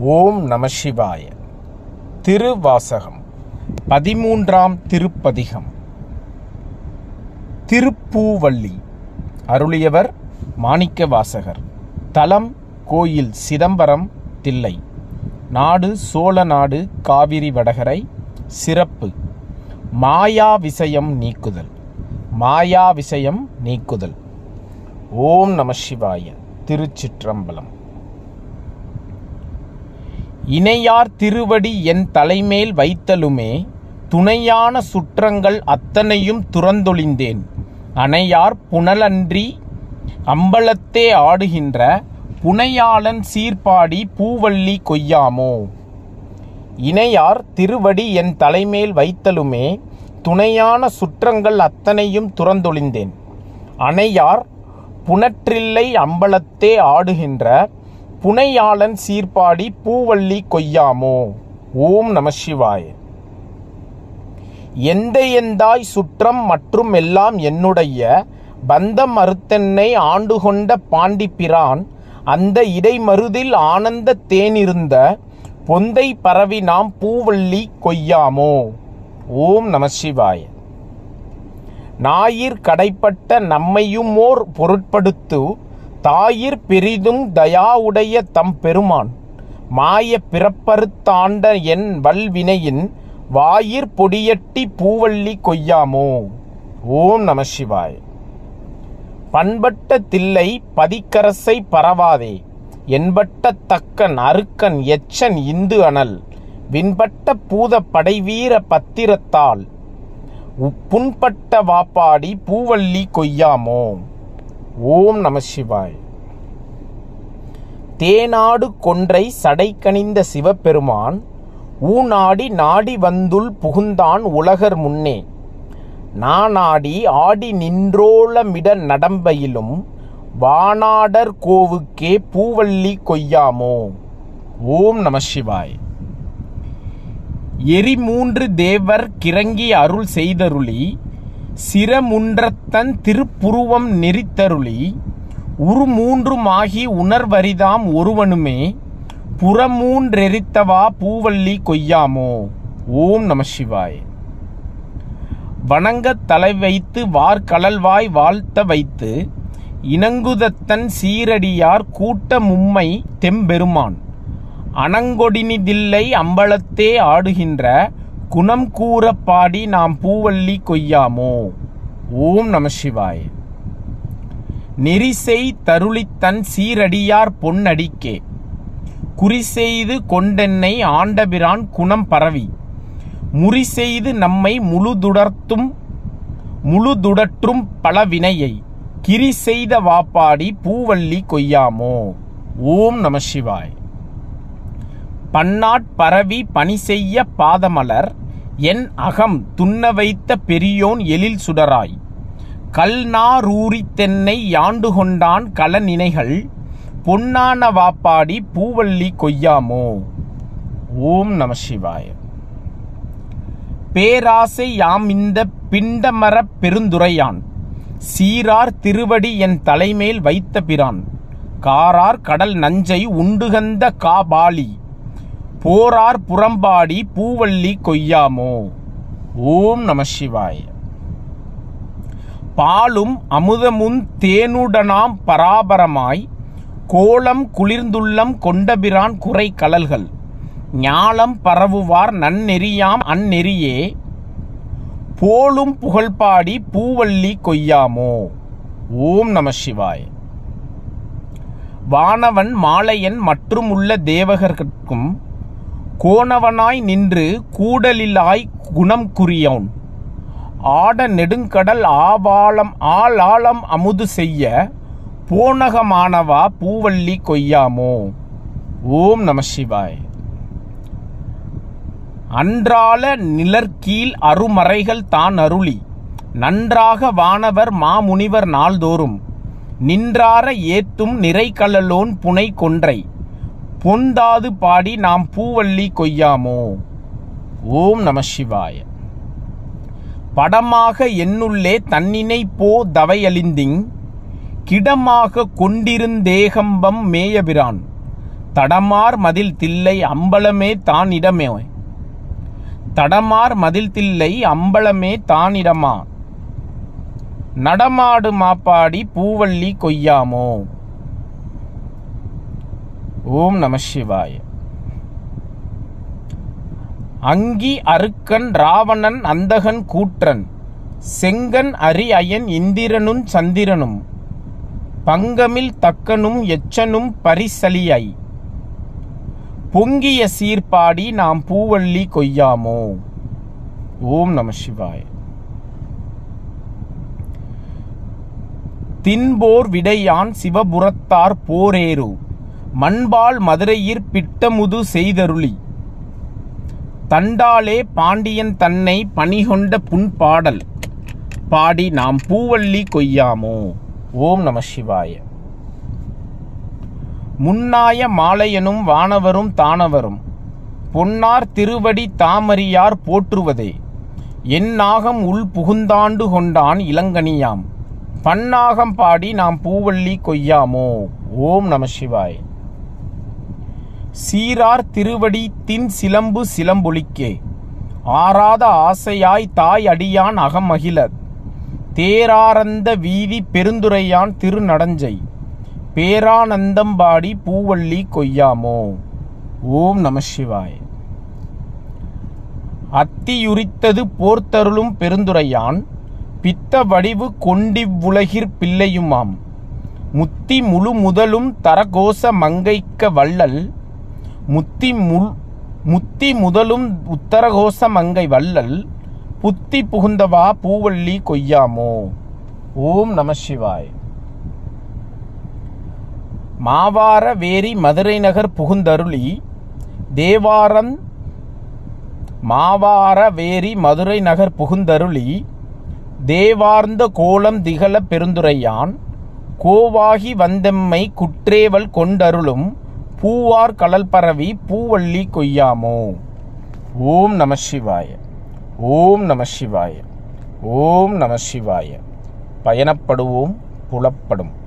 ஓம் நம சிவாய. திருவாசகம் பதிமூன்றாம் திருப்பதிகம். திருப்பூவள்ளி அருளியவர் மாணிக்க வாசகர் தலம் கோயில் சிதம்பரம் தில்லை. நாடு சோழ நாடு காவிரி வடகரை சிறப்பு. மாயா விஷயம் நீக்குதல். மாயா விஷயம் நீக்குதல். ஓம் நம சிவாய திருச்சிற்றம்பலம். இணையார் திருவடி என் தலைமேல் வைத்தலுமே துணையான சுற்றங்கள் அத்தனையும் துறந்தொழிந்தேன். அணையார் புனலன்றி அம்பலத்தே ஆடுகின்ற புனையாளன் சீர்பாடி பூவள்ளி கொய்யாமோ. இணையார் திருவடி என் தலைமேல் வைத்தலுமே துணையான சுற்றங்கள் அத்தனையும் துறந்தொழிந்தேன். அணையார் புனற்றில்லை அம்பலத்தே ஆடுகின்ற புனையாளன் சீர்பாடி பூவள்ளி கொய்யாமோ? ஓம் நம சிவாய. எந்த எந்தாய் சுற்றம் மற்றும் எல்லாம் என்னுடைய பந்தம் மறுத்தென்னை ஆண்டு கொண்ட பாண்டிப்பிரான் அந்த இடைமருதில் ஆனந்த தேனிருந்த பொந்தை பரவி நாம் பூவள்ளி கொய்யாமோ? ஓம் நம சிவாய. ஞாயிற் கடைப்பட்ட நம்மையுமோர் பொருட்படுத்து தாயிற் பெரிதும் தயாவுடைய தம் பெருமான். மாய பிறப்பறுத்தாண்ட என் வல்வினையின் வாயிற் பொடியட்டி பூவள்ளி கொய்யாமோ? ஓம் நம சிவாய். பண்பட்ட தில்லை பதிக்கரசை பரவாதே. என்பட்ட தக்கன் அருக்கன் எச்சன் இந்து அனல். விண்பட்ட பூத படைவீர பத்திரத்தால். புண்பட்ட வாப்பாடி பூவள்ளி கொய்யாமோ? ஓம் நம சிவாய். தேநாடு கொன்றை சடை கணிந்த சிவபெருமான் ஊநாடி நாடி வந்துள் புகுந்தான் உலகர் முன்னே. நானாடி ஆடி நின்றோளமிட நடம்பையிலும் வானாடர் கோவுக்கே பூவள்ளி கொய்யாமோ? ஓம் நம சிவாய். எரிமூன்று தேவர் கிறங்கி அருள் செய்தருளி சிரமுன்றத்தன் திருப்புருவம் நெறித்தருளி உருமூன்றுமாகி உணர்வரிதாம் ஒருவனுமே புறமூன்றெரித்தவா பூவள்ளி கொய்யாமோ? ஓம் நம சிவாய். வணங்கத் தலை வைத்து வார்கழல்வாய் வாழ்த்த வைத்து இணங்குதத்தன் சீரடியார் கூட்ட மும்மை தெம்பெருமான். அணங்கொடினிதில்லை அம்பலத்தே ஆடுகின்ற குணம் கூற பாடி நாம் பூவள்ளி கொய்யாமோ? ஓம் நம சிவாய். நெறிசெய் தருளித்தன் சீரடியார் பொன்னடிக்கே. குறிசெய்து கொண்டென்னை ஆண்டபிரான் குணம் பரவி. முறி செய்து நம்மை முழுதுடர்த்தும் முழுதுடற்றும் பல வினையை கிரி செய்த வாப்பாடி பூவள்ளி கொய்யாமோ? ஓம் நம சிவாய். பன்னாட் பரவி பணி செய்ய பாதமலர் என் அகம் துண்ண வைத்த பெரியோன் எழில் சுடராய். கல்நாரூரி தென்னை யாண்டு கொண்டான் கலநினைகள் பொன்னான வாப்பாடி பூவள்ளி கொய்யாமோ? ஓம் நம சிவாய. பேராசை யாம் இந்த பிண்டமரப் பெருந்துரையான் சீரார் திருவடி என் தலைமேல் வைத்த பிரான். காரார் கடல் நஞ்சை உண்டுகந்த காபாலி போரார் புறம்பாடி பூவள்ளி கொய்யாமோ? ஓம் நம சிவாய. பாலும் அமுதமும் தேனுடனாம் பராபரமாய் கோலம் குளிர்ந்துள்ளம் கொண்டபிரான் குறை கலல்கள் ஞாலம் பரவுவார் நன்னெறியாம் அந்நெறியே போலும் புகழ்பாடி பூவள்ளி கொய்யாமோ? ஓம் நம சிவாய். வானவன் மாலையன் மற்றும் உள்ள தேவகர்களுக்கும் கோணவனாய் நின்று கூடலிலாய் குணம் குறியோன் ஆட நெடுங்கடல் ஆவாளம் ஆளாளம் அமுது செய்ய போனகமானவா பூவள்ளி கொய்யாமோ? ஓம் நம சிவாய். அன்றால நிலர்கீழ் அருமறைகள் தான் அருளி. நன்றாக வானவர் மாமுனிவர் நாள்தோறும். நின்றார ஏத்தும் நிறைகழலோன் புனை கொன்றை. பொந்தாது பாடி நாம் பூவள்ளி கொய்யாமோ? ஓம் நம சிவாய. படமாக என்னுள்ளே தன்னினை போ தவையழிந்திங் கிடமாக கொண்டிருந்தேகம்பம் மேயபிரான் தடமார் மதில் தில்லை அம்பலமே தானிடமே. தடமார் மதில் தில்லை அம்பலமே தானிடமா? நடமாடு மாப்பாடி பூவள்ளி கொய்யாமோ? ஓம் நம சிவாய. அங்கி அருக்கன் ராவணன் அந்தகன் கூற்றன் செங்கன் அரி அயன் இந்திரனும் சந்திரனும் பங்கமில் தக்கனும் எச்சனும் பரிசலியை. பொங்கிய சீர்பாடி நாம் பூவள்ளி கொய்யாமோ? ஓம் நம சிவாய. தின்போர் விடையான் சிவபுரத்தார் போரேரு மண்பால் மதுரையிற் பிட்டமுது செய்தருளி. தண்டாலே பாண்டியன் தன்னை பணிகொண்ட புண்பாடல் பாடி நாம் பூவள்ளி கொய்யாமோ? ஓம் நம சிவாய. முன்னாய மாலையனும் வானவரும் தானவரும். பொன்னார் திருவடி தாமரியார் போற்றுவதே. என்னாகம் உள் புகுந்தாண்டு கொண்டான் இளங்கனியாம். பன்னாகம் பாடி நாம் பூவள்ளி கொய்யாமோ? ஓம் நம சிவாய. சீரார் திருவடி தின் சிலம்பு சிலம்பொலிக்கே. ஆராத ஆசையாய் தாய் அடியான் அகமகிழ தேராரந்த வீதி பெருந்துரையான் திருநடஞ்சை. பேரானந்தம்பாடி பூவள்ளி கொய்யாமோ. ஓம் நம சிவாய. அத்தியுரித்தது போர்த்தருளும் பெருந்துரையான். பித்த வடிவு கொண்டிவ்வுலகிற் பிள்ளையுமாம். முத்தி முழு முதலும் தரகோச மங்கைக்க வள்ளல். முத்தி முள் முத்தி முதலும் உத்தரகோச மங்கை வள்ளல் புத்தி புகுந்தவா பூவள்ளி கொய்யாமோ? ஓம் நம சிவாய். மாவார வேரி மதுரை நகர் புகுந்தருளி தேவாரன் மாவார வேரி மதுரை நகர் புகுந்தருளி தேவார்ந்த கோலம் திகழ பெருந்துரையான் கோவாகி வந்தெம்மை குற்றேவல் கொண்டருளும் பூவார் கடல் பரவி பூவள்ளி கொய்யாமோ? ஓம் நம சிவாய. ஓம் நம சிவாய. ஓம் நம சிவாய. பயணப்படுவோம் புலப்படும்.